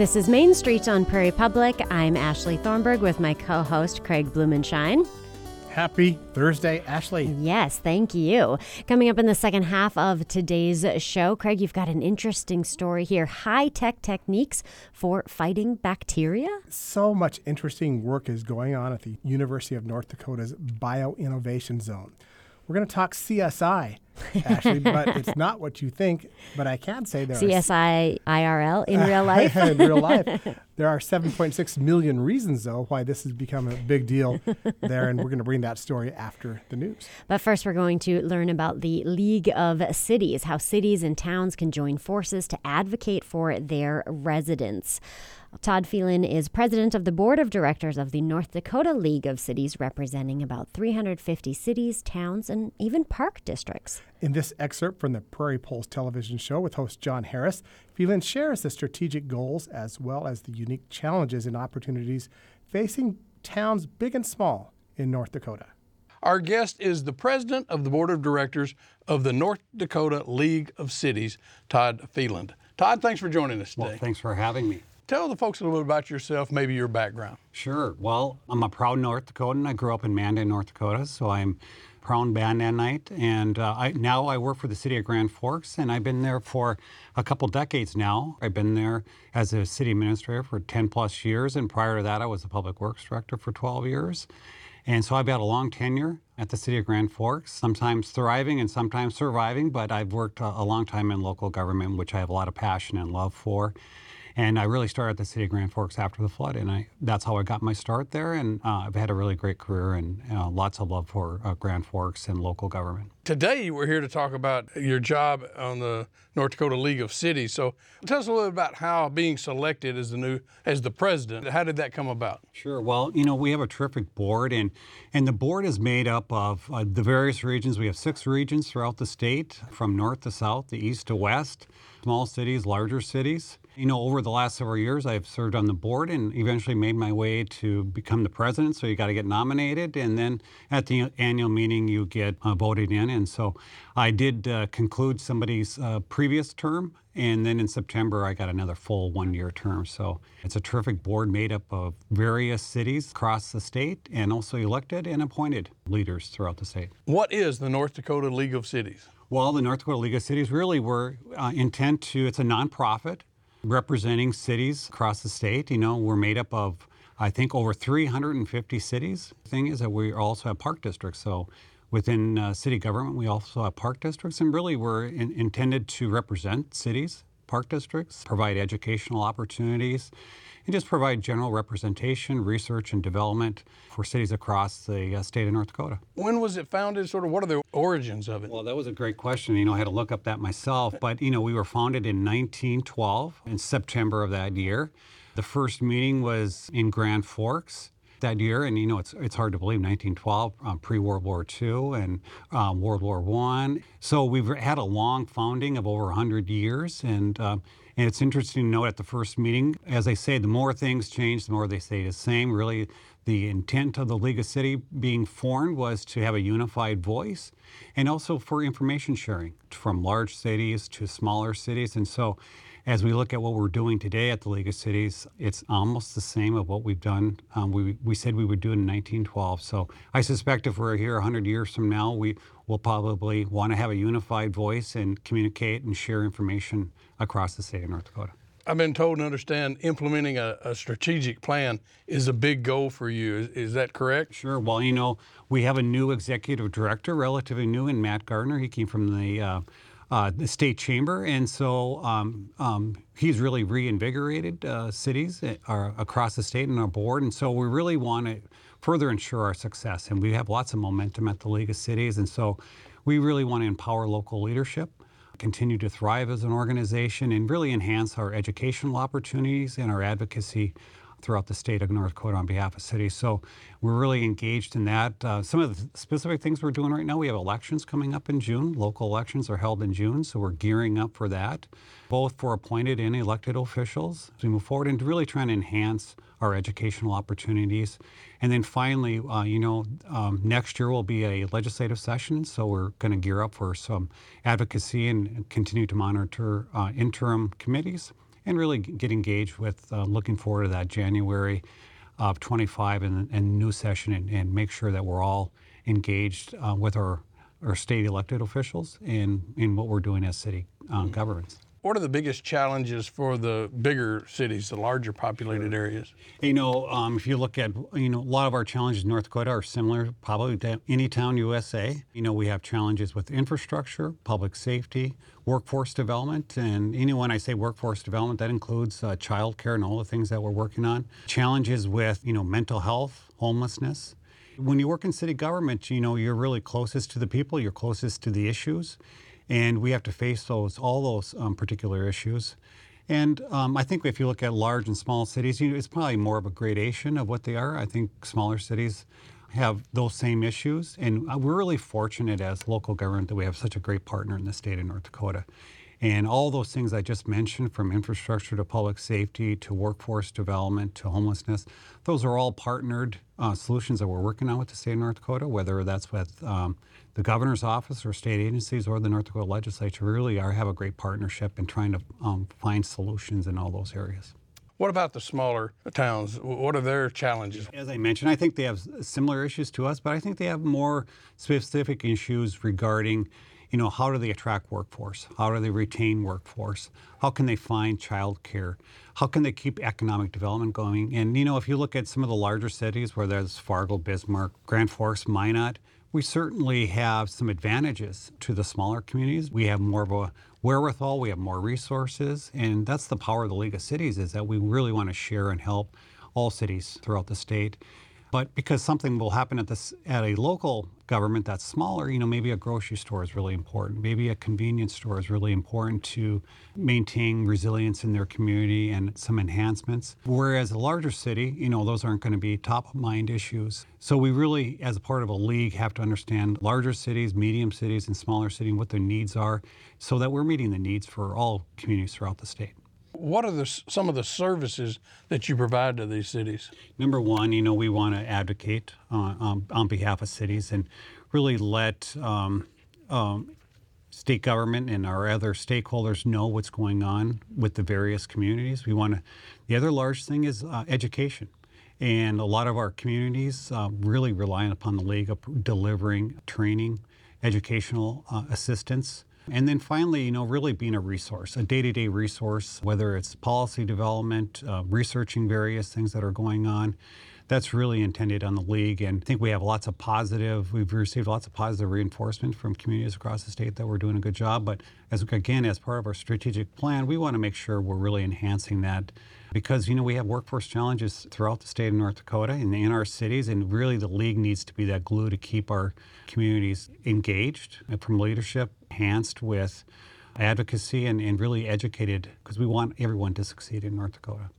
This is Main Street on Prairie Public. I'm Ashley Thornberg with my co host, Craig Blumenshine. Happy Thursday, Ashley. Yes, thank you. Coming up in the second half of today's show, Craig, you've got an interesting story here high tech techniques for fighting bacteria. So much interesting work is going on at the University of North Dakota's Bio Innovation Zone. We're going to talk CSI, Ashley, but it's not what you think. But I can say there CSI IRL in real life. in real life, there are 7.6 million reasons, though, why this has become a big deal there, and we're going to bring that story after the news. But first, we're going to learn about the League of Cities, how cities and towns can join forces to advocate for their residents. Todd Feland is president of the board of directors of the North Dakota League of Cities, representing about 350 cities, towns, and even park districts. In this excerpt from the Prairie Pulse television show with host John Harris, Feland shares the strategic goals as well as the unique challenges and opportunities facing towns big and small in North Dakota. Our guest is the president of the board of directors of the North Dakota League of Cities, Todd Feland. Todd, thanks for joining us today. Well, thanks for having me. Tell the folks a little bit about yourself, maybe your background. Sure. Well, I'm a proud North Dakotan. I grew up in Mandan, North Dakota, so I'm proud Mandanite, and uh, I, now I work for the city of Grand Forks, and I've been there for a couple decades now. I've been there as a city administrator for 10 plus years, and prior to that, I was a public works director for 12 years. And so I've had a long tenure at the city of Grand Forks, sometimes thriving and sometimes surviving, but I've worked a, a long time in local government, which I have a lot of passion and love for. And I really started at the city of Grand Forks after the flood, and I, that's how I got my start there. And uh, I've had a really great career and uh, lots of love for uh, Grand Forks and local government. Today, we're here to talk about your job on the North Dakota League of Cities. So, tell us a little bit about how being selected as the new as the president. How did that come about? Sure. Well, you know, we have a terrific board, and and the board is made up of uh, the various regions. We have six regions throughout the state, from north to south, the east to west, small cities, larger cities. You know, over the last several years, I've served on the board and eventually made my way to become the president. So you got to get nominated, and then at the annual meeting, you get uh, voted in. And so I did uh, conclude somebody's uh, previous term, and then in September, I got another full one year term. So it's a terrific board made up of various cities across the state and also elected and appointed leaders throughout the state. What is the North Dakota League of Cities? Well, the North Dakota League of Cities really were uh, intent to, it's a nonprofit representing cities across the state. You know, we're made up of, I think, over 350 cities. The thing is that we also have park districts. So within uh, city government, we also have park districts, and really we're in, intended to represent cities, park districts, provide educational opportunities, and just provide general representation, research, and development for cities across the uh, state of North Dakota. When was it founded? Sort of what are the origins of it? Well, that was a great question. You know, I had to look up that myself. But, you know, we were founded in 1912, in September of that year. The first meeting was in Grand Forks that year, and you know it's it's hard to believe 1912, um, pre World War II and um, World War One. So we've had a long founding of over 100 years, and uh, and it's interesting to note at the first meeting, as I say, the more things change, the more they stay the same. Really, the intent of the League of City being formed was to have a unified voice and also for information sharing from large cities to smaller cities. And so as we look at what we're doing today at the League of Cities, it's almost the same of what we've done. Um, we, we said we would do it in 1912. So I suspect if we're here 100 years from now, we will probably want to have a unified voice and communicate and share information across the state of North Dakota. I've been told and understand implementing a, a, strategic plan is a big goal for you. Is, is, that correct? Sure. Well, you know, we have a new executive director, relatively new, in Matt Gardner. He came from the uh, uh, the state chamber, and so um, um, he's really reinvigorated uh, cities uh, across the state and our board, and so we really want to further ensure our success. And we have lots of momentum at the League of Cities, and so we really want to empower local leadership, continue to thrive as an organization, and really enhance our educational opportunities and our advocacy throughout the state of North Dakota on behalf of cities. So we're really engaged in that. Uh, some of the specific things we're doing right now, we have elections coming up in June. Local elections are held in June, so we're gearing up for that, both for appointed and elected officials as we move forward and really trying to enhance our educational opportunities. And then finally, uh, you know, um, next year will be a legislative session, so we're going to gear up for some advocacy and continue to monitor uh, interim committees and really get engaged with uh, looking forward to that January of 25 and, and new session and, and, make sure that we're all engaged uh, with our, our state elected officials in, in what we're doing as city uh, governments. What are the biggest challenges for the bigger cities, the larger populated areas? You know, um, if you look at, you know, a lot of our challenges in North Dakota are similar probably to any town USA. You know, we have challenges with infrastructure, public safety, workforce development. And you know, when I say workforce development, that includes uh, childcare and all the things that we're working on. Challenges with, you know, mental health, homelessness. When you work in city government, you know, you're really closest to the people, you're closest to the issues and we have to face those all those um, particular issues. And um, I think if you look at large and small cities, you know, it's probably more of a gradation of what they are. I think smaller cities have those same issues, and uh, we're really fortunate as local government that we have such a great partner in the state of North Dakota. And all those things I just mentioned, from infrastructure to public safety to workforce development to homelessness, those are all partnered uh, solutions that we're working on with the state of North Dakota, whether that's with um, the governor's office or state agencies or the North Dakota legislature really are have a great partnership in trying to um, find solutions in all those areas. What about the smaller towns? What are their challenges? As I mentioned, I think they have similar issues to us, but I think they have more specific issues regarding, you know, how do they attract workforce? How do they retain workforce? How can they find childcare? How can they keep economic development going? And you know, if you look at some of the larger cities, where there's Fargo, Bismarck, Grand Forks, Minot, we certainly have some advantages to the smaller communities. We have more of a wherewithal, we have more resources, and that's the power of the League of Cities is that we really want to share and help all cities throughout the state. But because something will happen at this at a local government that's smaller, you know, maybe a grocery store is really important. Maybe a convenience store is really important to maintain resilience in their community and some enhancements. Whereas a larger city, you know, those aren't going to be top of mind issues. So we really, as a part of a league, have to understand larger cities, medium cities, and smaller cities, what their needs are, so that we're meeting the needs for all communities throughout the state. What are the, some of the services that you provide to these cities? Number one, you know, we want to advocate uh, um, on behalf of cities and really let um, um, state government and our other stakeholders know what's going on with the various communities. We want to. The other large thing is uh, education. And a lot of our communities uh, really rely upon the League of delivering training, educational uh, assistance, and then finally, you know, really being a resource, a day to day resource, whether it's policy development, uh, researching various things that are going on. That's really intended on the league. And I think we have lots of positive, we've received lots of positive reinforcement from communities across the state that we're doing a good job. But as again, as part of our strategic plan, we want to make sure we're really enhancing that because you know we have workforce challenges throughout the state of North Dakota and in our cities, and really the league needs to be that glue to keep our communities engaged from leadership enhanced with advocacy and, and really educated because we want everyone to succeed in North Dakota.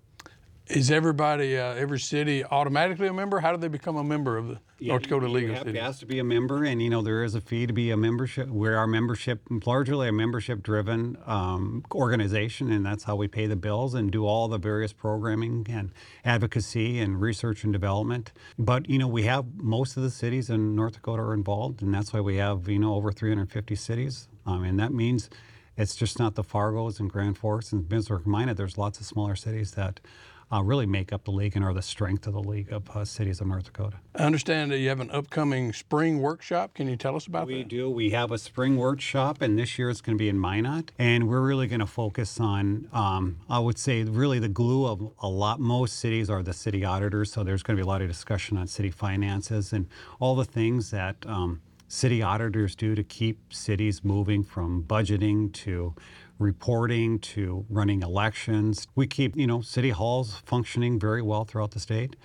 Is everybody, uh, every city automatically a member? How do they become a member of the yeah, North Dakota League of Cities? You have to be a member, and you know there is a fee to be a membership. We're our membership, largely a membership-driven um, organization, and that's how we pay the bills and do all the various programming and advocacy and research and development. But you know we have most of the cities in North Dakota are involved, and that's why we have you know over 350 cities, um, and that means it's just not the Fargos and Grand Forks and Bismarck Minot. There's lots of smaller cities that uh, really make up the league and are the strength of the League of uh, Cities of North Dakota. I understand that you have an upcoming spring workshop. Can you tell us about we that? We do. We have a spring workshop, and this year it's going to be in Minot. And we're really going to focus on, um, I would say, really the glue of a lot, most cities are the city auditors. So there's going to be a lot of discussion on city finances and all the things that um, city auditors do to keep cities moving from budgeting to reporting to running elections. We keep, you know, city halls functioning very well throughout the state.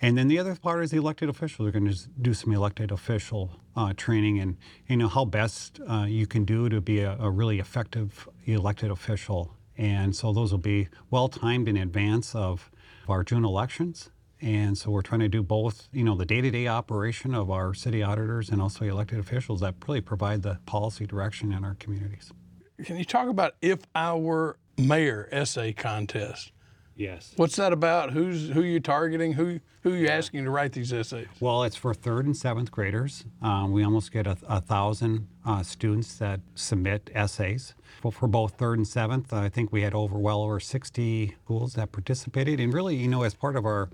And then the other part is the elected officials. We're going to do some elected official uh, training and, you know, how best uh, you can do to be a, a, really effective elected official. And so those will be well timed in advance of our June elections. And so we're trying to do both, you know, the day-to-day operation of our city auditors and also elected officials that really provide the policy direction in our communities. Can you talk about if I were mayor essay contest? Yes. What's that about? Who's who you targeting? Who who you asking to write these essays? Well, it's for third and seventh graders. Um, we almost get a, a thousand uh, students that submit essays. For, for both third and seventh, I think we had over well over 60 schools that participated. And really, you know, as part of our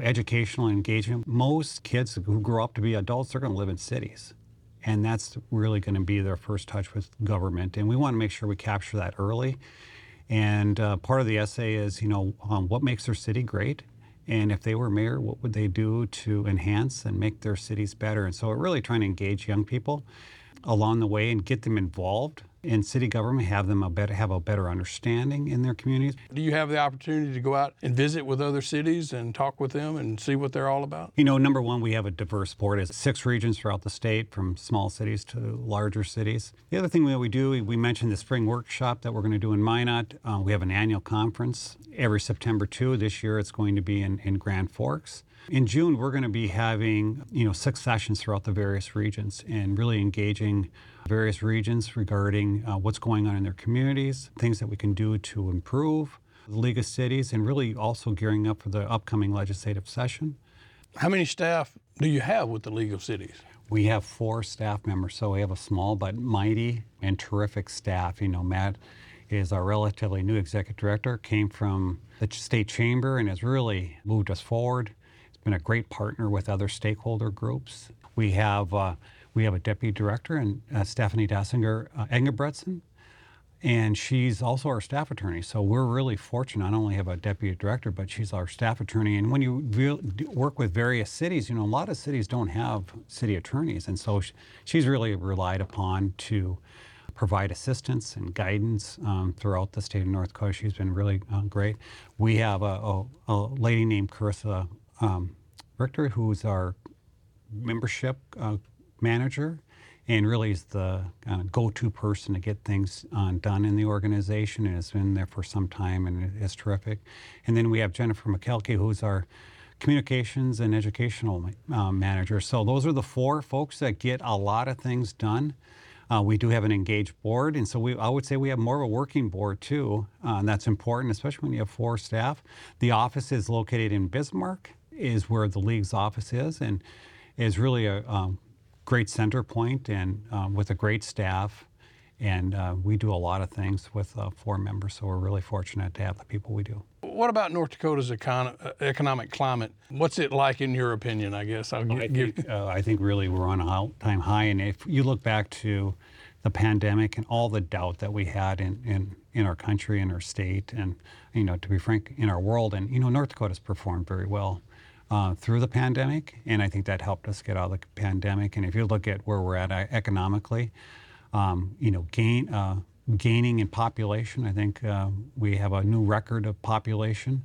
educational engagement, most kids who grow up to be adults are going to live in cities. And that's really going to be their first touch with government. And we want to make sure we capture that early. And uh, part of the essay is, you know, um, what makes their city great? And if they were mayor, what would they do to enhance and make their cities better? And so we're really trying to engage young people along the way and get them involved in city government, have them a better, have a better understanding in their communities. Do you have the opportunity to go out and visit with other cities and talk with them and see what they're all about? You know, number one, we have a diverse board. It's six regions throughout the state, from small cities to larger cities. The other thing that we do, we mentioned the spring workshop that we're going to do in Minot. Uh, we have an annual conference every September 2. This year, it's going to be in, in Grand Forks. In June, we're going to be having, you know, six sessions throughout the various regions and really engaging various regions regarding uh, what's going on in their communities, things that we can do to improve the League of Cities, and really also gearing up for the upcoming legislative session. How many staff do you have with the League of Cities? We have four staff members, so we have a small but mighty and terrific staff. You know, Matt is our relatively new executive director, came from the state chamber and has really moved us forward. Been a great partner with other stakeholder groups. We have uh, we have a deputy director, and uh, Stephanie Dassinger uh, and she's also our staff attorney. So we're really fortunate. Not only have a deputy director, but she's our staff attorney. And when you work with various cities, you know, a lot of cities don't have city attorneys, and so she's really relied upon to provide assistance and guidance um, throughout the state of North Dakota. She's been really uh, great. We have a, a, a, lady named Carissa um, Richter, who's our membership uh, manager and really is the kind of go-to person to get things uh, done in the organization and has been there for some time and is terrific. And then we have Jennifer McKelkey, who's our communications and educational uh, manager. So those are the four folks that get a lot of things done. Uh, we do have an engaged board, and so we, I would say we have more of a working board too, uh, and that's important, especially when you have four staff. The office is located in Bismarck, is where the league's office is, and is really a um, great center point and um, with a great staff. And uh, we do a lot of things with uh, four members, so we're really fortunate to have the people we do. What about North Dakota's econ- uh, economic climate? What's it like in your opinion? I guess I'll I think, uh, I think really we're on a all-time high, and if you look back to the pandemic and all the doubt that we had in, in, in our country and our state, and you know, to be frank, in our world, and you know, North Dakota's performed very well uh, through the pandemic, and I think that helped us get out of the pandemic. And if you look at where we're at uh, economically, um, you know, gain, uh, gaining in population, I think uh, we have a new record of population,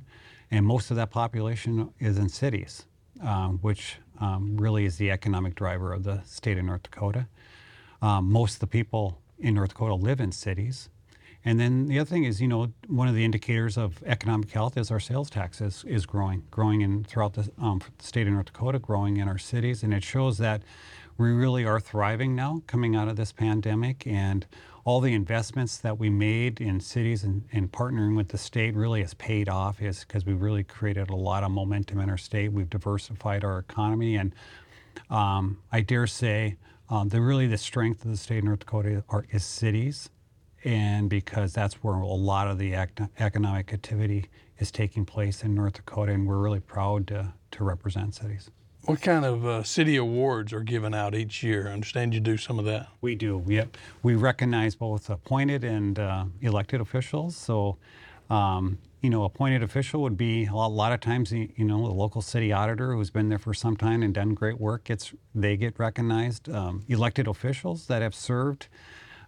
and most of that population is in cities, um, which um, really is the economic driver of the state of North Dakota. Um, most of the people in North Dakota live in cities. And then the other thing is, you know, one of the indicators of economic health is our sales tax is, growing, growing in throughout the, um, state of North Dakota, growing in our cities, and it shows that we really are thriving now coming out of this pandemic, and all the investments that we made in cities and, and partnering with the state really has paid off, is because we really created a lot of momentum in our state. We've diversified our economy, and um, I dare say, um, the really the strength of the state of North Dakota are, is cities and because that's where a lot of the economic activity is taking place in North Dakota, and we're really proud to, to represent cities. What kind of uh, city awards are given out each year? I understand you do some of that. We do. We, we recognize both appointed and uh, elected officials. So, um, you know, appointed official would be a lot, a lot, of times, you know, the local city auditor who's been there for some time and done great work gets they get recognized. Um, elected officials that have served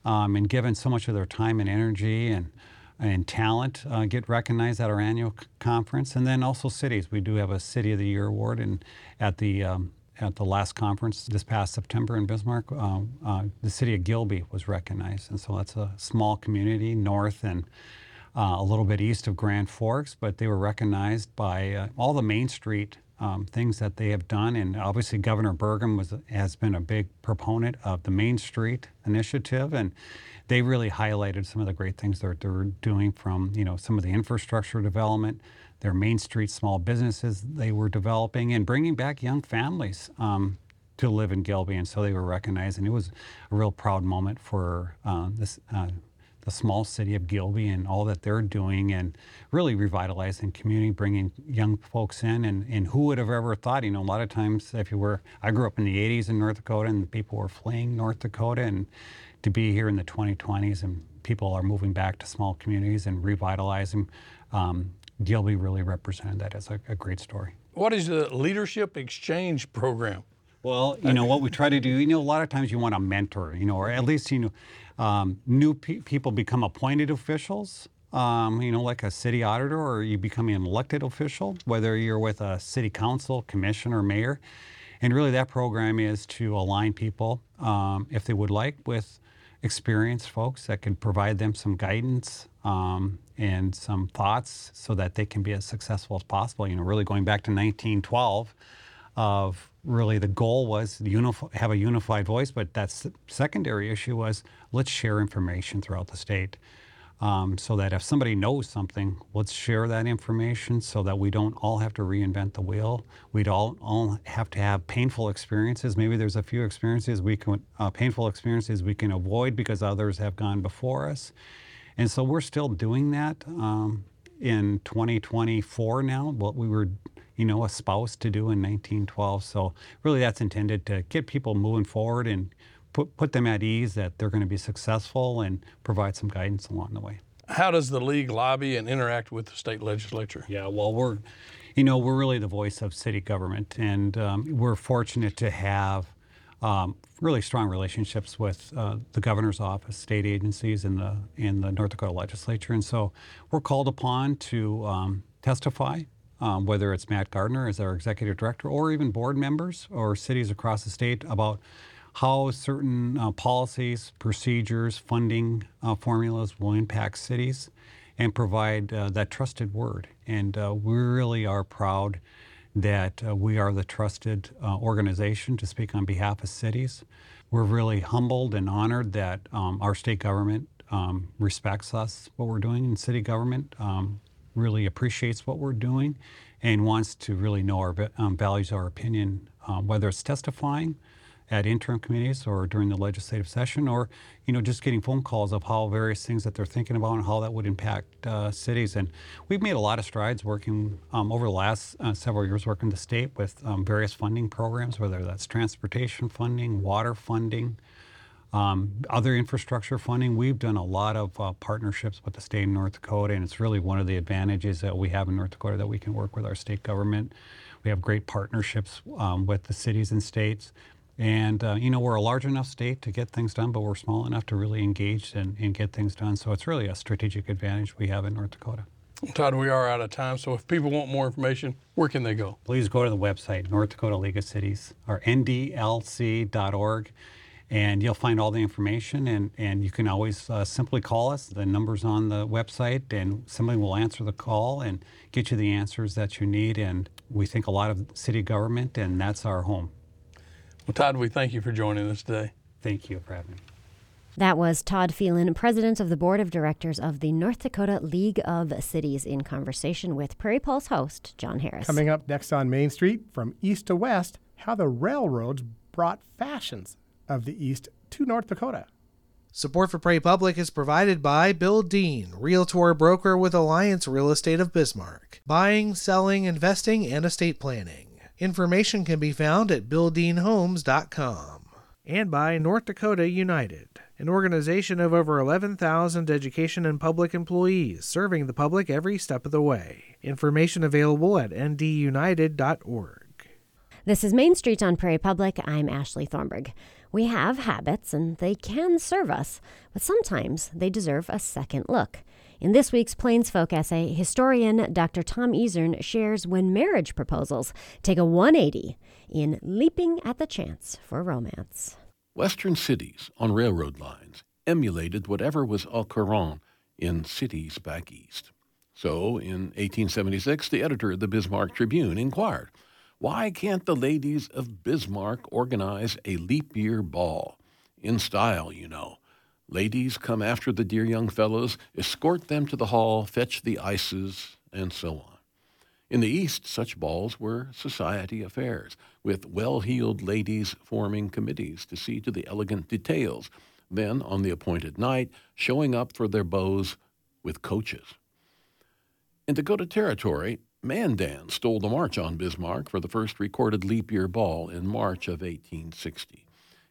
um, and given so much of their time and energy and and talent uh, get recognized at our annual c- conference, and then also cities. We do have a City of the Year award, and at the um, at the last conference this past September in Bismarck, uh, uh, the city of Gilby was recognized, and so that's a small community north and uh, a little bit east of Grand Forks, but they were recognized by uh, all the Main Street um, things that they have done. And obviously, Governor Burgum was, has been a big proponent of the Main Street initiative, and they really highlighted some of the great things that they're doing from you know some of the infrastructure development their Main Street small businesses they were developing and bringing back young families um, to live in Gilby. And so they were recognized. And it was a real proud moment for uh, this, uh, the small city of Gilby and all that they're doing and really revitalizing community, bringing young folks in. And, and who would have ever thought, you know, a lot of times if you were, I grew up in the 80s in North Dakota and people were fleeing North Dakota and to be here in the 2020s and people are moving back to small communities and revitalizing. Um, Gilby really represented that as a, a great story. What is the Leadership Exchange Program? Well, you know what we try to do. You know, a lot of times you want a mentor. You know, or at least you know, um, new pe- people become appointed officials. Um, you know, like a city auditor, or you become an elected official, whether you're with a city council, commission, or mayor. And really, that program is to align people, um, if they would like, with experienced folks that can provide them some guidance um, and some thoughts so that they can be as successful as possible. You know, really going back to 1912 of really the goal was unif- have a unified voice, but that secondary issue was let's share information throughout the state. Um, so that if somebody knows something, let's share that information so that we don't all have to reinvent the wheel. We'd all, all have to have painful experiences. Maybe there's a few experiences we can, uh, painful experiences we can avoid because others have gone before us. And so we're still doing that um, in 2024 now, what we were, you know, a spouse to do in 1912. So really that's intended to get people moving forward and put, put them at ease that they're going to be successful and provide some guidance along the way. How does the league lobby and interact with the state legislature? Yeah, well, we're, you know, we're really the voice of city government, and um, we're fortunate to have um, really strong relationships with uh, the governor's office, state agencies, and the and the North Dakota legislature. And so we're called upon to um, testify, um, whether it's Matt Gardner as our executive director, or even board members or cities across the state about how certain uh, policies, procedures, funding uh, formulas will impact cities and provide uh, that trusted word. And uh, we really are proud that uh, we are the trusted uh, organization to speak on behalf of cities. We're really humbled and honored that um, our state government um, respects us, what we're doing in city government, um, really appreciates what we're doing, and wants to really know our um, values, our opinion, whether it's testifying at interim committees or during the legislative session, or you know just getting phone calls of how various things that they're thinking about and how that would impact uh, cities. And we've made a lot of strides working um, over the last uh, several years, working the state with um, various funding programs, whether that's transportation funding, water funding. Um, other infrastructure funding, we've done a lot of uh, partnerships with the state of North Dakota, and it's really one of the advantages that we have in North Dakota that we can work with our state government. We have great partnerships um, with the cities and states. And, uh, you know, we're a large enough state to get things done, but we're small enough to really engage and, and get things done. So it's really a strategic advantage we have in North Dakota. Todd, we are out of time. So if people want more information, where can they go? Please go to the website, North Dakota League of Cities, or ndlc.org, and you'll find all the information. And, and you can always uh, simply call us. The number's on the website, and somebody will answer the call and get you the answers that you need. And we think a lot of city government, and that's our home. Well, Todd, we thank you for joining us today. Thank you for having me. That was Todd Feland, president of the board of directors of the North Dakota League of Cities, in conversation with Prairie Pulse host John Harris. Coming up next on Main Street, from east to west, how the railroads brought fashions of the East to North Dakota. Support for Prairie Public is provided by Bill Dean, Realtor Broker with Alliance Real Estate of Bismarck. Buying, selling, investing, and estate planning. Information can be found at BillDeanHomes.com. And by North Dakota United, an organization of over 11,000 education and public employees serving the public every step of the way. Information available at ndunited.org. This is Main Street on Prairie Public. I'm Ashley Thornberg. We have habits and they can serve us, but sometimes they deserve a second look. In this week's Plains Folk essay, historian Dr. Tom Isern shares when marriage proposals take a 180 in leaping at the chance for romance. Western cities on railroad lines emulated whatever was au courant in cities back east. So, in 1876, the editor of the Bismarck Tribune inquired, Why can't the ladies of Bismarck organize a leap year ball? In style, you know. Ladies come after the dear young fellows, escort them to the hall, fetch the ices, and so on. In the East, such balls were society affairs, with well heeled ladies forming committees to see to the elegant details, then, on the appointed night, showing up for their beaux with coaches. In Dakota Territory, Mandan stole the march on Bismarck for the first recorded leap year ball in March of 1860.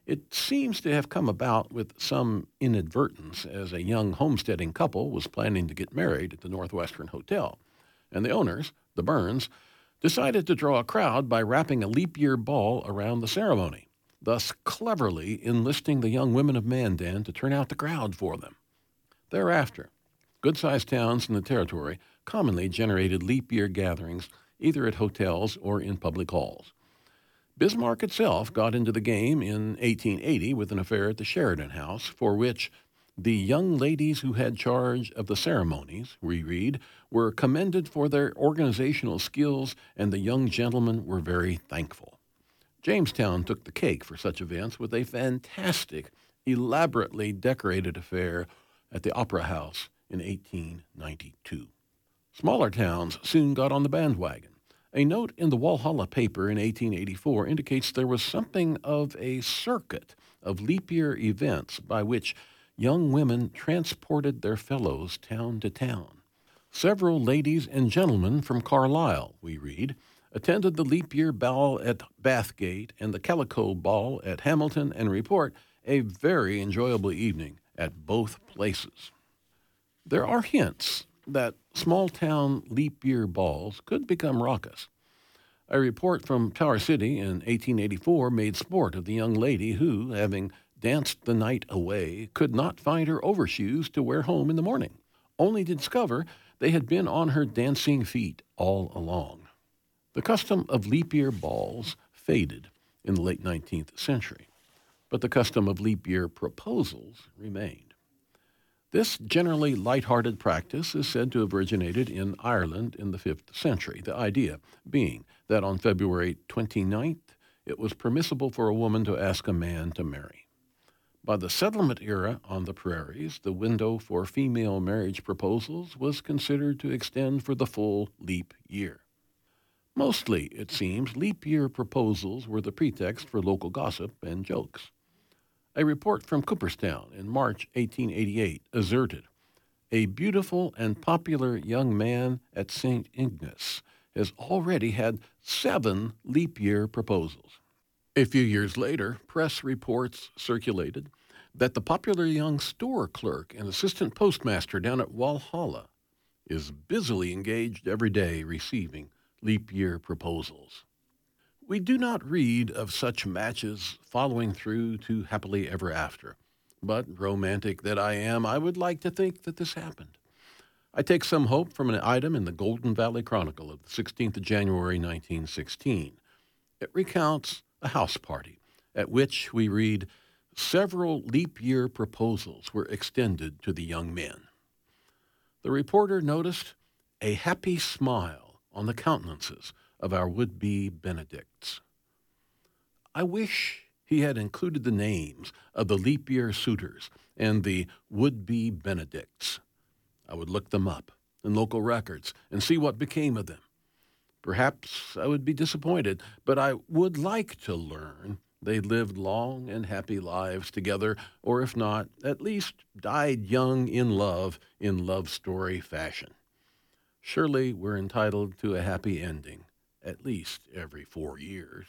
It seems to have come about with some inadvertence as a young homesteading couple was planning to get married at the Northwestern Hotel, and the owners, the Burns, decided to draw a crowd by wrapping a leap year ball around the ceremony, thus cleverly enlisting the young women of Mandan to turn out the crowd for them. Thereafter, good sized towns in the territory commonly generated leap year gatherings either at hotels or in public halls. Bismarck itself got into the game in 1880 with an affair at the Sheridan House, for which the young ladies who had charge of the ceremonies, we read, were commended for their organizational skills, and the young gentlemen were very thankful. Jamestown took the cake for such events with a fantastic, elaborately decorated affair at the Opera House in 1892. Smaller towns soon got on the bandwagon. A note in the Walhalla paper in 1884 indicates there was something of a circuit of leap year events by which young women transported their fellows town to town. Several ladies and gentlemen from Carlisle, we read, attended the leap year ball at Bathgate and the Calico Ball at Hamilton and report a very enjoyable evening at both places. There are hints that small town leap year balls could become raucous. A report from Tower City in 1884 made sport of the young lady who, having danced the night away, could not find her overshoes to wear home in the morning, only to discover they had been on her dancing feet all along. The custom of leap year balls faded in the late 19th century, but the custom of leap year proposals remained. This generally light-hearted practice is said to have originated in Ireland in the 5th century, the idea being that on February 29th it was permissible for a woman to ask a man to marry. By the settlement era on the prairies, the window for female marriage proposals was considered to extend for the full leap year. Mostly, it seems, leap year proposals were the pretext for local gossip and jokes. A report from Cooperstown in March 1888 asserted a beautiful and popular young man at St. Ignace has already had seven leap year proposals. A few years later, press reports circulated that the popular young store clerk and assistant postmaster down at Walhalla is busily engaged every day receiving leap year proposals. We do not read of such matches following through to happily ever after, but romantic that I am, I would like to think that this happened. I take some hope from an item in the Golden Valley Chronicle of the 16th of January 1916. It recounts a house party at which we read several leap year proposals were extended to the young men. The reporter noticed a happy smile on the countenances of our would be Benedicts. I wish he had included the names of the leap year suitors and the would be Benedicts. I would look them up in local records and see what became of them. Perhaps I would be disappointed, but I would like to learn they lived long and happy lives together, or if not, at least died young in love in love story fashion. Surely we're entitled to a happy ending, at least every four years.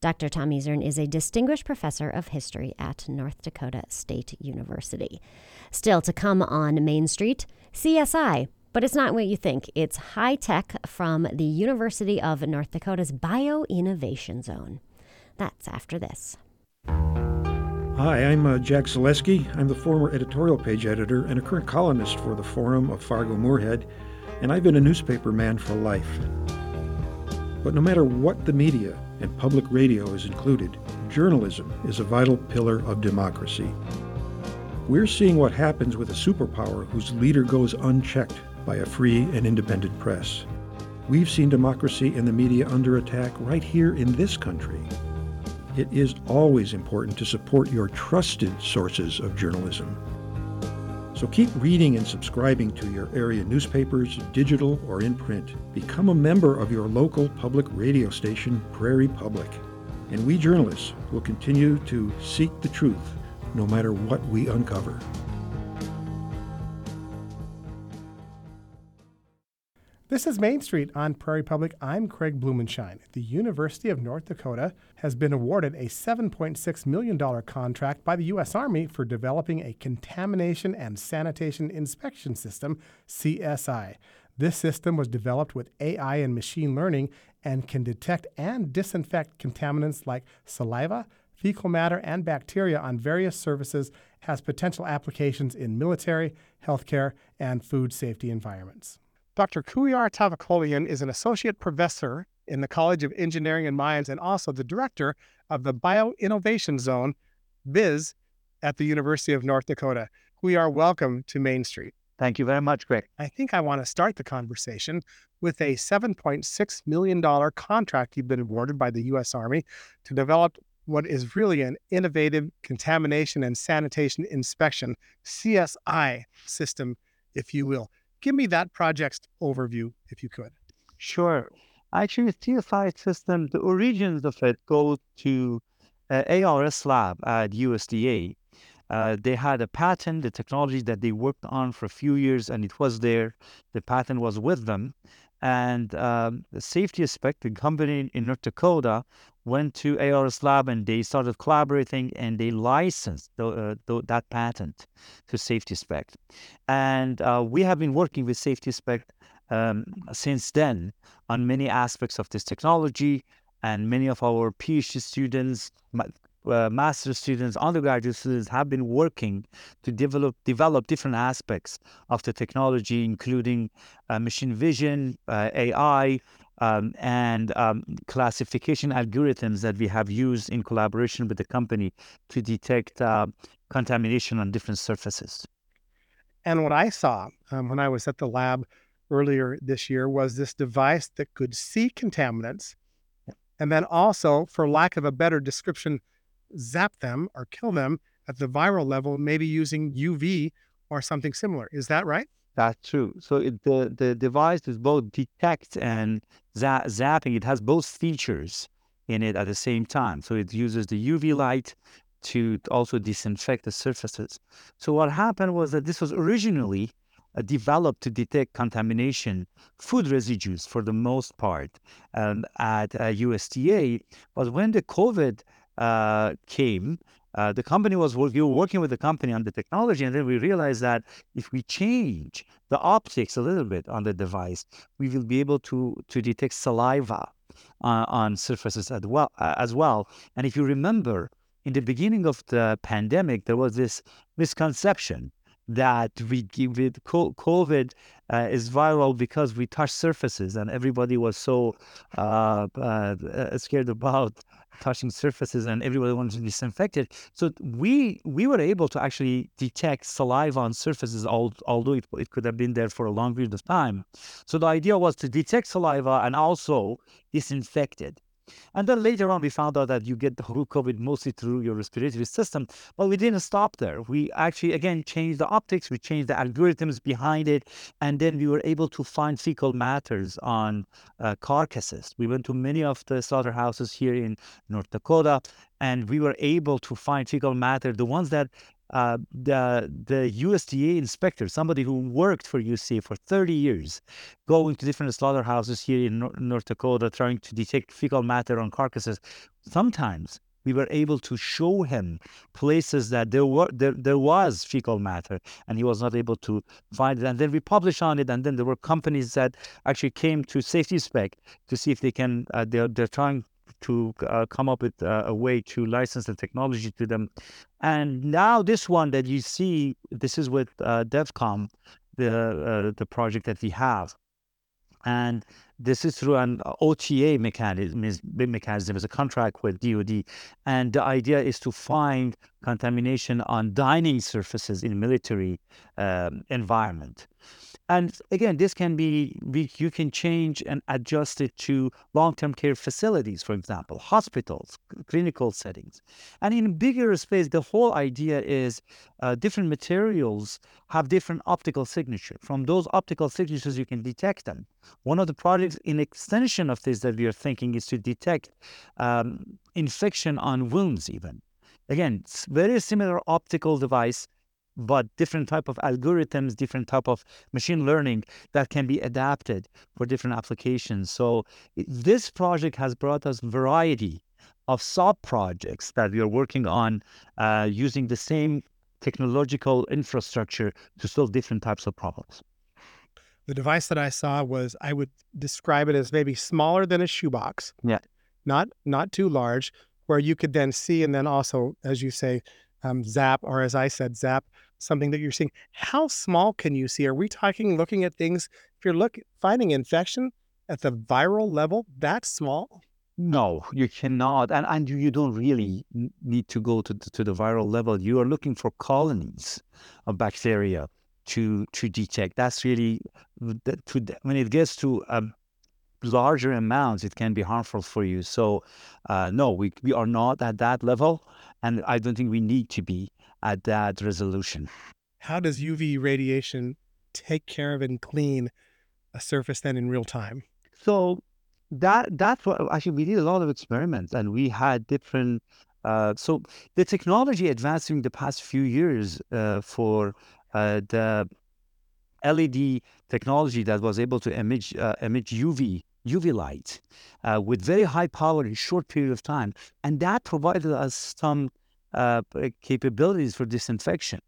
Dr. Tom Isern is a distinguished professor of history at North Dakota State University. Still to come on Main Street, CSI, but it's not what you think. It's high tech from the University of North Dakota's Bio Innovation Zone. That's after this. Hi, I'm uh, Jack Zaleski. I'm the former editorial page editor and a current columnist for the Forum of Fargo Moorhead, and I've been a newspaper man for life. But no matter what the media, and public radio is included, journalism is a vital pillar of democracy. We're seeing what happens with a superpower whose leader goes unchecked by a free and independent press. We've seen democracy and the media under attack right here in this country. It is always important to support your trusted sources of journalism. So keep reading and subscribing to your area newspapers, digital or in print. Become a member of your local public radio station, Prairie Public. And we journalists will continue to seek the truth no matter what we uncover. This is Main Street on Prairie Public. I'm Craig Blumenshine. The University of North Dakota has been awarded a $7.6 million contract by the U.S. Army for developing a contamination and sanitation inspection system, CSI. This system was developed with AI and machine learning and can detect and disinfect contaminants like saliva, fecal matter, and bacteria on various surfaces, has potential applications in military, healthcare, and food safety environments. Dr. Kouhyar Tavakolian is an associate professor in the College of Engineering and Mines and also the director of the Bio Innovation Zone, BIZ, at the University of North Dakota. Kouhyar, welcome to Main Street. Thank you very much, Greg. I think I want to start the conversation with a $7.6 million contract you've been awarded by the U.S. Army to develop what is really an innovative contamination and sanitation inspection, CSI system, if you will. Give me that project's overview, if you could. Sure. Actually, the CSI system, the origins of it go to uh, ARS Lab at USDA. Uh, they had a patent, the technology that they worked on for a few years, and it was there. The patent was with them. And um, the SafetySpect, the company in North Dakota, went to ARS Lab and they started collaborating and they licensed the, uh, the, that patent to SafetySpect. And uh, we have been working with SafetySpect um, since then on many aspects of this technology. And many of our PhD students, uh, master students, undergraduate students have been working to develop develop different aspects of the technology, including uh, machine vision, uh, AI, um, and um, classification algorithms that we have used in collaboration with the company to detect uh, contamination on different surfaces. And what I saw um, when I was at the lab earlier this year was this device that could see contaminants and then also, for lack of a better description, zap them or kill them at the viral level, maybe using UV or something similar. Is that right? That's true. So it, the the device is both detect and za- zapping. It has both features in it at the same time. So it uses the UV light to also disinfect the surfaces. So what happened was that this was originally uh, developed to detect contamination, food residues for the most part, um, at uh, USDA. But when the COVID uh, came, uh, the company was we were working with the company on the technology, and then we realized that if we change the optics a little bit on the device, we will be able to to detect saliva uh, on surfaces as well. Uh, as well. And if you remember, in the beginning of the pandemic, there was this misconception that we give it COVID uh, is viral because we touch surfaces, and everybody was so uh, uh, scared about touching surfaces and everybody wanted to disinfect it. So we we were able to actually detect saliva on surfaces, although it, it could have been there for a long period of time. So the idea was to detect saliva and also disinfect it. And then later on, we found out that you get the COVID mostly through your respiratory system. But we didn't stop there. We actually, again, changed the optics, we changed the algorithms behind it, and then we were able to find fecal matters on uh, carcasses. We went to many of the slaughterhouses here in North Dakota, and we were able to find fecal matter, the ones that uh, the the USDA inspector, somebody who worked for USDA for 30 years, going to different slaughterhouses here in North Dakota, trying to detect fecal matter on carcasses. Sometimes we were able to show him places that there were there, there was fecal matter and he was not able to find it and then we published on it and then there were companies that actually came to SafetySpect to see if they can uh, they're, they're trying to uh, come up with uh, a way to license the technology to them. And now this one that you see, this is with uh, DevCom, the uh, the project that we have. And this is through an OTA mechanism, mechanism is a contract with DoD, and the idea is to find contamination on dining surfaces in military um, environment. And again, this can be, you can change and adjust it to long term care facilities, for example, hospitals, clinical settings. And in bigger space, the whole idea is uh, different materials have different optical signature. From those optical signatures, you can detect them. One of the projects in extension of this that we are thinking is to detect um, infection on wounds, even. Again, very similar optical device but different type of algorithms, different type of machine learning that can be adapted for different applications. So this project has brought us variety of sub projects that we are working on uh, using the same technological infrastructure to solve different types of problems. The device that I saw was I would describe it as maybe smaller than a shoebox. Yeah. Not not too large, where you could then see and then also, as you say, um, zap, or as I said, zap something that you're seeing. How small can you see? Are we talking looking at things? If you're look finding infection at the viral level, that small? No, you cannot, and and you don't really need to go to to the viral level. You are looking for colonies of bacteria to to detect. That's really to when it gets to um, larger amounts, it can be harmful for you. So, uh, no, we we are not at that level, and I don't think we need to be at that resolution. How does UV radiation take care of and clean a surface then in real time? So that that's what actually we did a lot of experiments and we had different uh, so the technology advanced in the past few years uh, for the LED technology that was able to emit uh, emit UV UV light uh, with very high power in short period of time, and that provided us some uh, capabilities for disinfection.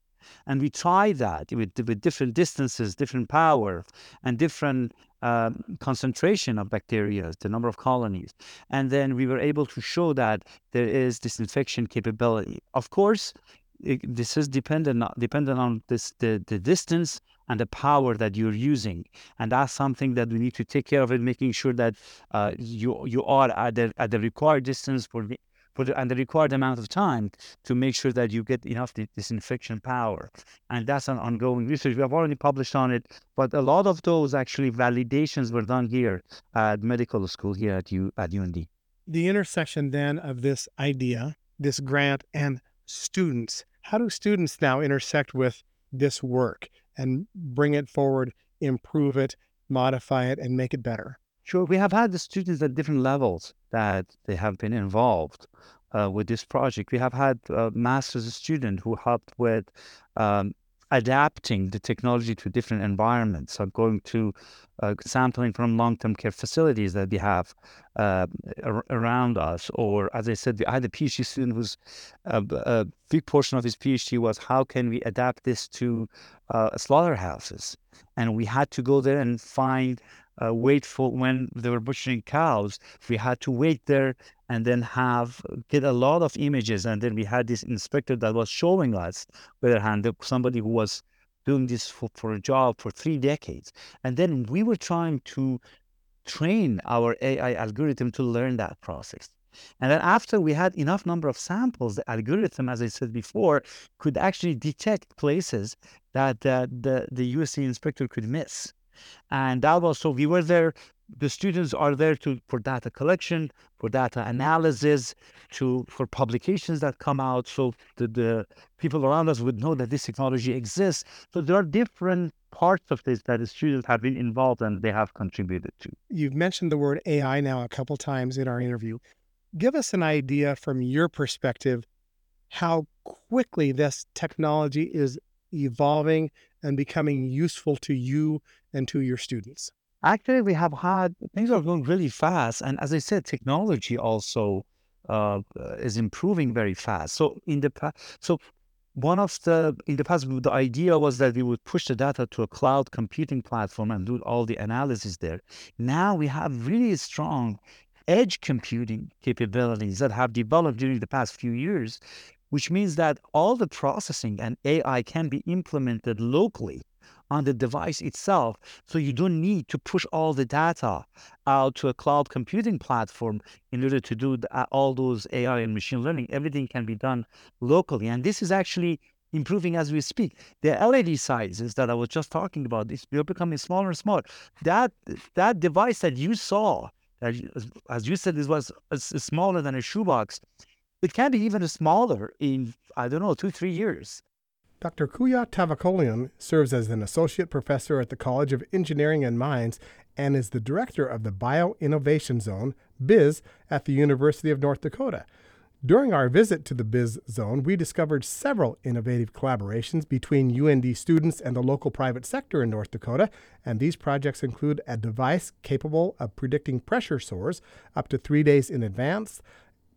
And we tried that with, with different distances, different power, and different uh, concentration of bacteria, the number of colonies. And then we were able to show that there is disinfection capability. Of course, it, this is dependent dependent on this the, the distance and the power that you're using, and that's something that we need to take care of it, making sure that uh, you you are at the at the required distance for the for the, and the required amount of time to make sure that you get enough disinfection power. And that's an ongoing research. We have already published on it, but a lot of those actually validations were done here at medical school here at U at UND. The intersection then of this idea, this grant, and students. How do students now intersect with this work and bring it forward, improve it, modify it, and make it better? Sure. We have had the students at different levels that they have been involved uh, with this project. We have had a master's student who helped with um, adapting the technology to different environments. So going to uh, sampling from long-term care facilities that we have uh, ar- around us, or as I said, I had a PhD student whose uh, a big portion of his PhD was how can we adapt this to uh, slaughterhouses, and we had to go there and find uh, wait for when they were butchering cows. We had to wait there and then have get a lot of images. And then we had this inspector that was showing us, with her hand, somebody who was doing this for, for a job for three decades. And then we were trying to train our AI algorithm to learn that process. And then after we had enough number of samples, the algorithm, as I said before, could actually detect places that uh, the, the USC inspector could miss. And that was so we were there. The students are there to for data collection, for data analysis, to for publications that come out, so the, the people around us would know that this technology exists. So there are different parts of this that the students have been involved and they have contributed to. You've mentioned the word AI now a couple times in our interview. Give us an idea from your perspective how quickly this technology is evolving and becoming useful to you and to your students? Actually, we have had things are going really fast, and as I said, technology also uh, is improving very fast. So in the past, so one of the in the past, the idea was that we would push the data to a cloud computing platform and do all the analysis there. Now we have really strong edge computing capabilities that have developed during the past few years which means that all the processing and AI can be implemented locally on the device itself. So you don't need to push all the data out to a cloud computing platform in order to do the, uh, all those AI and machine learning. Everything can be done locally. And this is actually improving as we speak. The LED sizes that I was just talking about, they're becoming smaller and smaller. That that device that you saw, that as you said, this was smaller than a shoebox. It can be even smaller in I don't know two three years. Dr. Kouhyar Tavakolian serves as an associate professor at the College of Engineering and Mines and is the director of the Bio Innovation Zone, BIZ, at the University of North Dakota. During our visit to the Biz Zone, we discovered several innovative collaborations between UND students and the local private sector in North Dakota, and these projects include a device capable of predicting pressure sores up to three days in advance,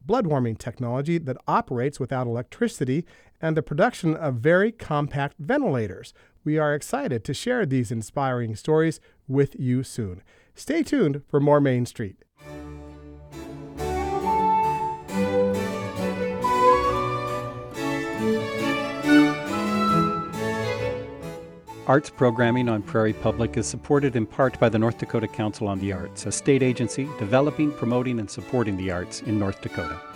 blood warming technology that operates without electricity, and the production of very compact ventilators. We are excited to share these inspiring stories with you soon. Stay tuned for more Main Street. Arts programming on Prairie Public is supported in part by the North Dakota Council on the Arts, a state agency developing, promoting, and supporting the arts in North Dakota.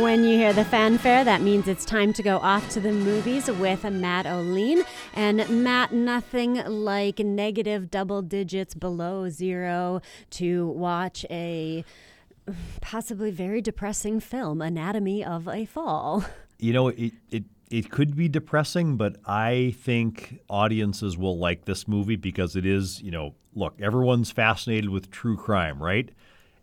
When you hear the fanfare, that means it's time to go off to the movies with Matt Olien. And Matt, nothing like negative double digits below zero to watch a possibly very depressing film, Anatomy of a Fall. You know, it, it it could be depressing, but I think audiences will like this movie because it is, you know, look, everyone's fascinated with true crime, right?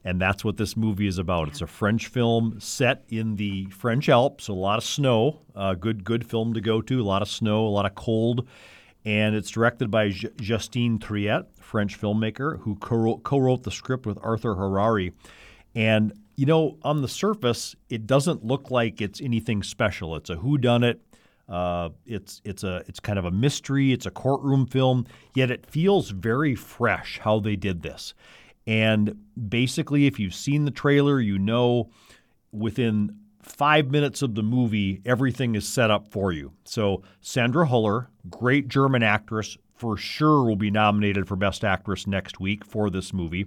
And that's what this movie is about. It's a French film set in the French Alps, a lot of snow. Uh, good, good film to go to. A lot of snow, a lot of cold, and it's directed by Justine Triet, French filmmaker, who co wrote the script with Arthur Harari. And you know, on the surface, it doesn't look like it's anything special. It's a whodunit. Uh, it's it's a it's kind of a mystery. It's a courtroom film, yet it feels very fresh how they did this. And basically, if you've seen the trailer, you know within five minutes of the movie, everything is set up for you. So, Sandra Huller, great German actress, for sure will be nominated for Best Actress next week for this movie.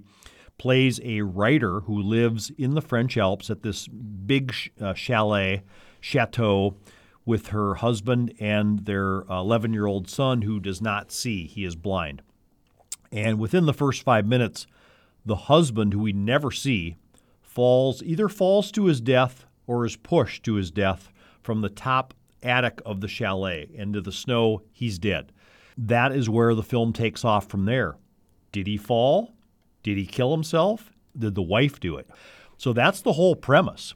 Plays a writer who lives in the French Alps at this big uh, chalet, chateau, with her husband and their 11 year old son who does not see. He is blind. And within the first five minutes, the husband, who we never see, falls either falls to his death or is pushed to his death from the top attic of the chalet into the snow. He's dead. That is where the film takes off from there. Did he fall? Did he kill himself? Did the wife do it? So that's the whole premise.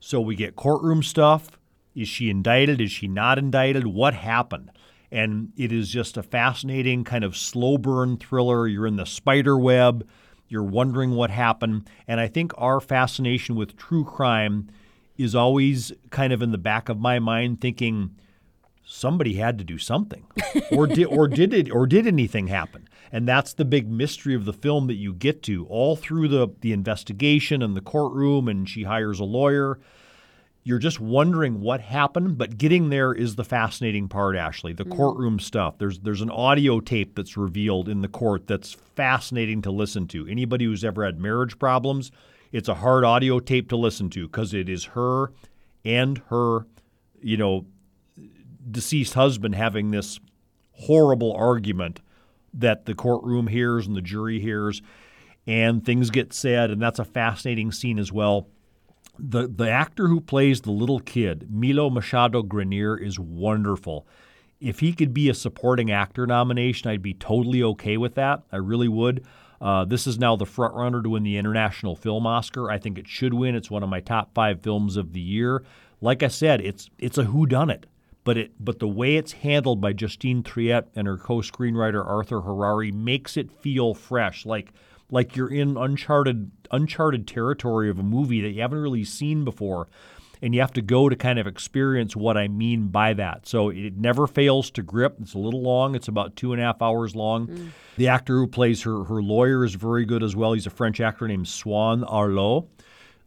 So we get courtroom stuff. Is she indicted? Is she not indicted? What happened? And it is just a fascinating kind of slow burn thriller. You're in the spider web. You're wondering what happened. And I think our fascination with true crime is always kind of in the back of my mind thinking somebody had to do something. or did or did it or did anything happen? And that's the big mystery of the film that you get to all through the the investigation and the courtroom and she hires a lawyer you're just wondering what happened, but getting there is the fascinating part, Ashley. The mm. courtroom stuff. There's there's an audio tape that's revealed in the court that's fascinating to listen to. Anybody who's ever had marriage problems, it's a hard audio tape to listen to because it is her and her, you know, deceased husband having this horrible argument that the courtroom hears and the jury hears, and things get said, and that's a fascinating scene as well the the actor who plays the little kid, Milo Machado Graner, is wonderful. If he could be a supporting actor nomination, I'd be totally okay with that. I really would. Uh, this is now the front runner to win the International Film Oscar. I think it should win. It's one of my top five films of the year. Like I said, it's it's a whodunit, but it but the way it's handled by Justine Triet and her co-screenwriter Arthur Harari makes it feel fresh. Like like you're in uncharted uncharted territory of a movie that you haven't really seen before. and you have to go to kind of experience what I mean by that. So it never fails to grip. It's a little long. It's about two and a half hours long. Mm. The actor who plays her her lawyer is very good as well. He's a French actor named Swann Arlaud.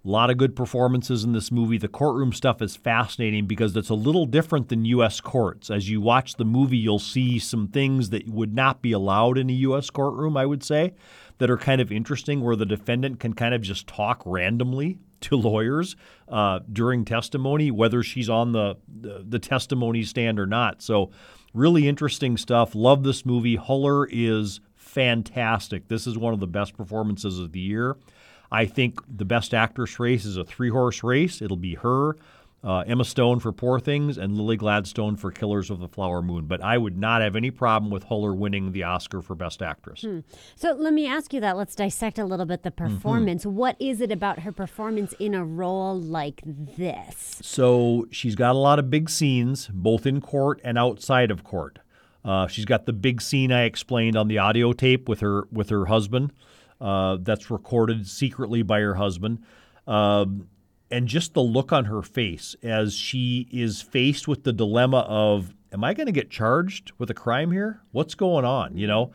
A lot of good performances in this movie. The courtroom stuff is fascinating because it's a little different than U.S. courts. As you watch the movie, you'll see some things that would not be allowed in a U.S. courtroom, I would say, that are kind of interesting where the defendant can kind of just talk randomly to lawyers uh, during testimony, whether she's on the, the, the testimony stand or not. So, really interesting stuff. Love this movie. Huller is fantastic. This is one of the best performances of the year. I think the best actress race is a three horse race. It'll be her, uh, Emma Stone for Poor Things, and Lily Gladstone for Killers of the Flower Moon. But I would not have any problem with Huller winning the Oscar for Best Actress. Hmm. So let me ask you that. Let's dissect a little bit the mm-hmm. performance. Mm-hmm. What is it about her performance in a role like this? So she's got a lot of big scenes, both in court and outside of court. Uh, she's got the big scene I explained on the audio tape with her with her husband. Uh, that's recorded secretly by her husband. Um, and just the look on her face as she is faced with the dilemma of am i going to get charged with a crime here? What's going on you know?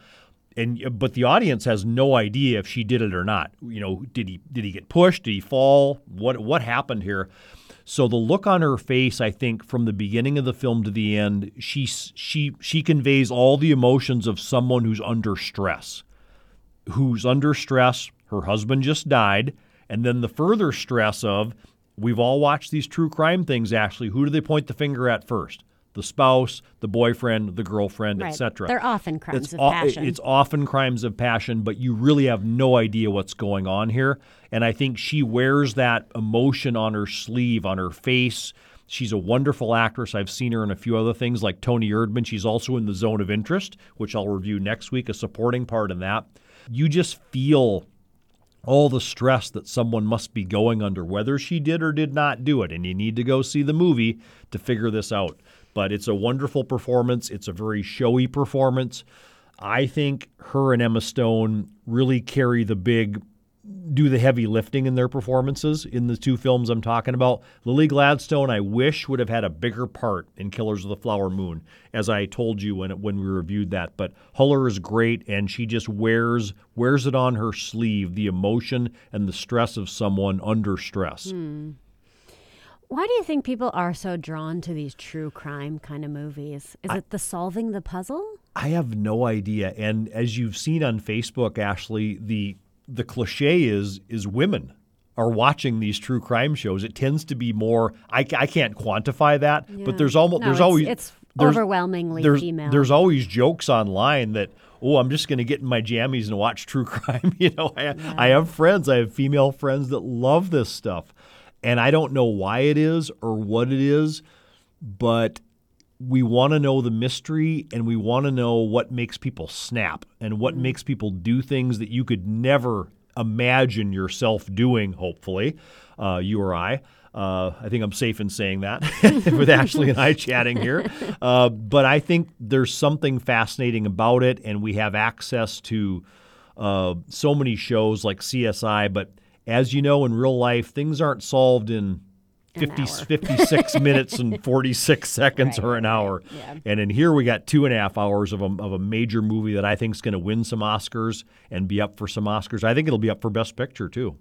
And uh, but the audience has no idea if she did it or not. You know did he did he get pushed? Did he fall? What what happened here? So the look on her face i think from the beginning of the film to the end she she she conveys all the emotions of someone who's under stress. Who's under stress? Her husband just died and then the further stress of we've all watched these true crime things actually. Who do they point the finger at first? The spouse, the boyfriend, the girlfriend, right. etc. They're often crimes it's of o- passion. It's often crimes of passion, but you really have no idea what's going on here. And I think she wears that emotion on her sleeve, on her face. She's a wonderful actress. I've seen her in a few other things like Toni Erdmann. She's also in The Zone of Interest, which I'll review next week, a supporting part in that. You just feel all the stress that someone must be going under, whether she did or did not do it. And you need to go see the movie to figure this out. But it's a wonderful performance. It's a very showy performance. I think her and Emma Stone really carry the big do the heavy lifting in their performances in the two films I'm talking about. Lily Gladstone, I wish would have had a bigger part in Killers of the Flower Moon, as I told you when when we reviewed that. But Huller is great, and she just wears wears it on her sleeve, the emotion and the stress of someone under stress. Hmm. Why do you think people are so drawn to these true crime kind of movies? Is I, it the solving the puzzle? I have no idea. And as you've seen on Facebook, Ashley, the the cliche is is women are watching these true crime shows. It tends to be more. I, I can't quantify that, yeah. but there's almost no, there's it's, always it's there's, overwhelmingly there's, female. There's always jokes online that oh I'm just going to get in my jammies and watch true crime. you know, I, yeah. I have friends. I have female friends that love this stuff, and I don't know why it is or what it is, but we want to know the mystery and we want to know what makes people snap and what mm-hmm. makes people do things that you could never imagine yourself doing, hopefully, uh, you or I. Uh, I think I'm safe in saying that with Ashley and I chatting here. Uh, but I think there's something fascinating about it, and we have access to uh, so many shows like CSI. But as you know, in real life, things aren't solved in 50, 56 minutes and 46 seconds right, or an hour. Yeah. And in here, we got two and a half hours of a, of a major movie that I think is going to win some Oscars and be up for some Oscars. I think it'll be up for Best Picture, too.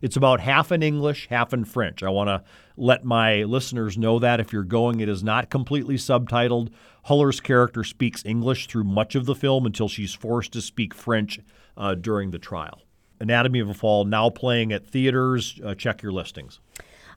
It's about half in English, half in French. I want to let my listeners know that if you're going, it is not completely subtitled. Huller's character speaks English through much of the film until she's forced to speak French uh, during the trial. Anatomy of a Fall now playing at theaters. Uh, check your listings.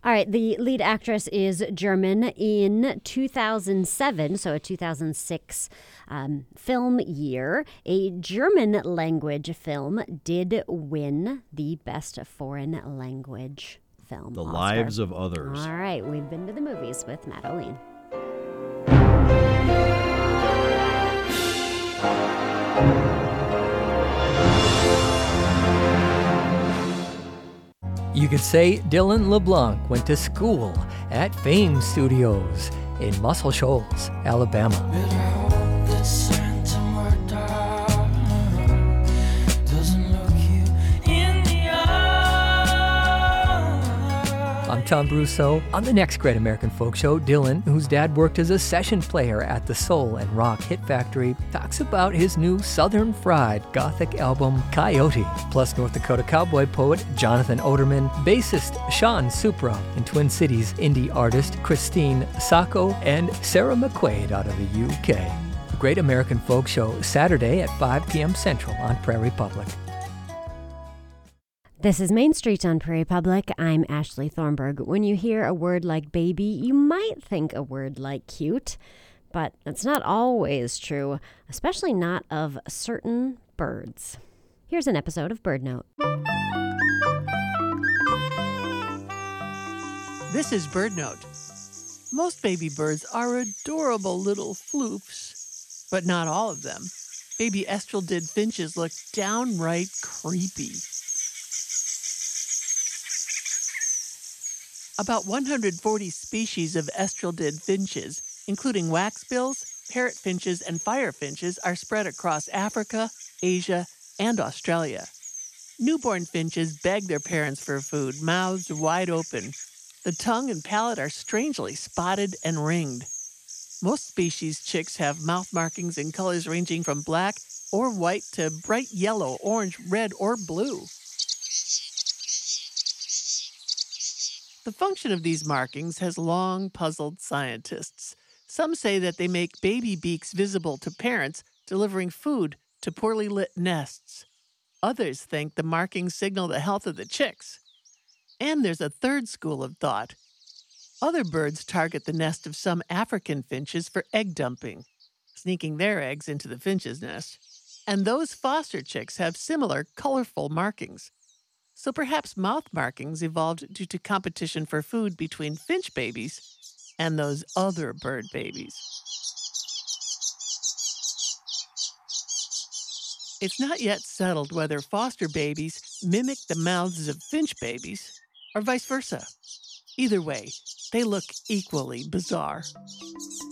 All right, the lead actress is German. In 2007, so a 2006 um, film year, a German language film did win the Best Foreign Language Film. The Oscar. Lives of Others. All right, we've been to the movies with Matt You could say Dylan LeBlanc went to school at Fame Studios in Muscle Shoals, Alabama. Tom Brousseau. On the next Great American Folk Show, Dylan, whose dad worked as a session player at the Soul and Rock Hit Factory, talks about his new Southern Fried Gothic album, Coyote. Plus, North Dakota cowboy poet Jonathan Oderman, bassist Sean Supra, and Twin Cities indie artist Christine Sacco, and Sarah McQuaid out of the UK. Great American Folk Show, Saturday at 5 p.m. Central on Prairie Public. This is Main Street on Prairie Public. I'm Ashley Thornberg. When you hear a word like baby, you might think a word like cute, but that's not always true, especially not of certain birds. Here's an episode of Bird Note. This is Bird Note. Most baby birds are adorable little floofs, but not all of them. Baby estrildid finches look downright creepy. About 140 species of estrildid finches, including waxbills, parrot finches, and fire finches, are spread across Africa, Asia, and Australia. Newborn finches beg their parents for food, mouths wide open. The tongue and palate are strangely spotted and ringed. Most species chicks have mouth markings in colors ranging from black or white to bright yellow, orange, red, or blue. The function of these markings has long puzzled scientists. Some say that they make baby beaks visible to parents delivering food to poorly lit nests. Others think the markings signal the health of the chicks. And there's a third school of thought. Other birds target the nest of some African finches for egg dumping, sneaking their eggs into the finch's nest. And those foster chicks have similar colorful markings. So perhaps mouth markings evolved due to competition for food between finch babies and those other bird babies. It's not yet settled whether foster babies mimic the mouths of finch babies or vice versa. Either way, they look equally bizarre.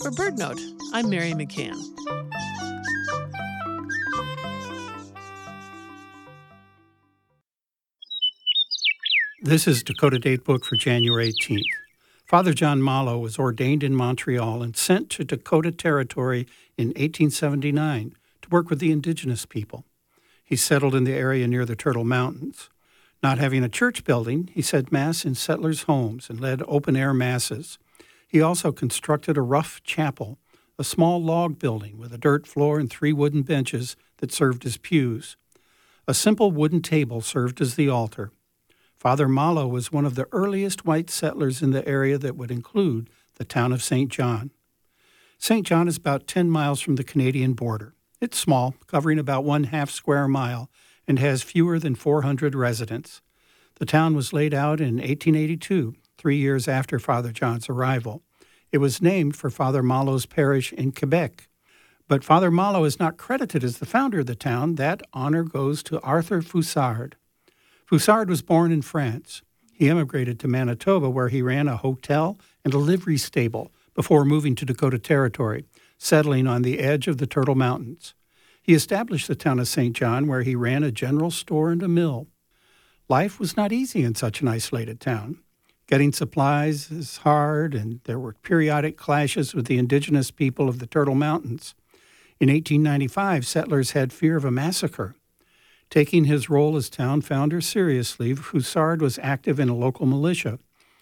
For Bird Note, I'm Mary McCann. This is Dakota Date Book for January 18th. Father John Malo was ordained in Montreal and sent to Dakota Territory in 1879 to work with the indigenous people. He settled in the area near the Turtle Mountains. Not having a church building, he said Mass in settlers' homes and led open air Masses. He also constructed a rough chapel, a small log building with a dirt floor and three wooden benches that served as pews. A simple wooden table served as the altar. Father Malo was one of the earliest white settlers in the area that would include the town of St. John. St. John is about 10 miles from the Canadian border. It's small, covering about one half square mile, and has fewer than 400 residents. The town was laid out in 1882, three years after Father John's arrival. It was named for Father Malo's parish in Quebec. But Father Malo is not credited as the founder of the town. That honor goes to Arthur Foussard. Foussard was born in France. He emigrated to Manitoba, where he ran a hotel and a livery stable before moving to Dakota Territory, settling on the edge of the Turtle Mountains. He established the town of St. John, where he ran a general store and a mill. Life was not easy in such an isolated town. Getting supplies is hard, and there were periodic clashes with the indigenous people of the Turtle Mountains. In 1895, settlers had fear of a massacre. Taking his role as town founder seriously, Foussard was active in a local militia.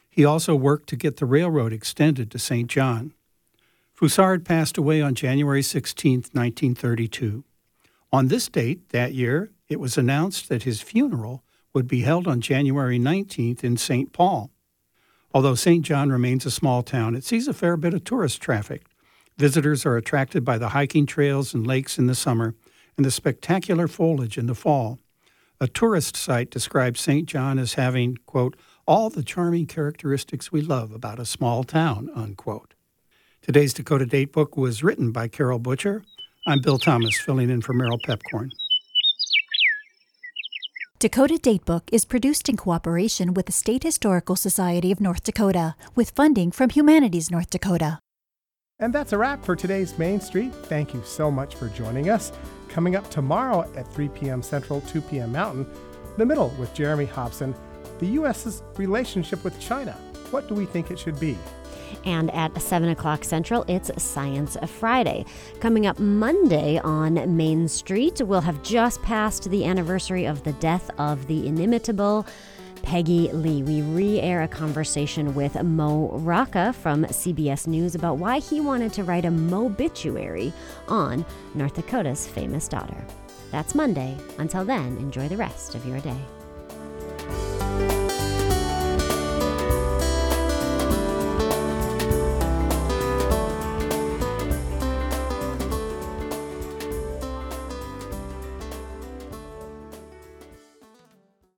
He also worked to get the railroad extended to St. John. Foussard passed away on January 16, 1932. On this date that year, it was announced that his funeral would be held on January 19th in St. Paul. Although St. John remains a small town, it sees a fair bit of tourist traffic. Visitors are attracted by the hiking trails and lakes in the summer and the spectacular foliage in the fall. A tourist site describes St. John as having, quote, all the charming characteristics we love about a small town, unquote. Today's Dakota Date Book was written by Carol Butcher. I'm Bill Thomas, filling in for Merrill Pepcorn. Dakota Datebook is produced in cooperation with the State Historical Society of North Dakota, with funding from Humanities North Dakota. And that's a wrap for today's Main Street. Thank you so much for joining us. Coming up tomorrow at 3 p.m. Central, 2 p.m. Mountain, The Middle with Jeremy Hobson, the U.S.'s relationship with China. What do we think it should be? And at 7 o'clock Central, it's Science Friday. Coming up Monday on Main Street, we'll have just passed the anniversary of the death of the inimitable Peggy Lee. We re air a conversation with Mo Rocca from CBS News about why he wanted to write a mobituary on North Dakota's famous daughter. That's Monday. Until then, enjoy the rest of your day.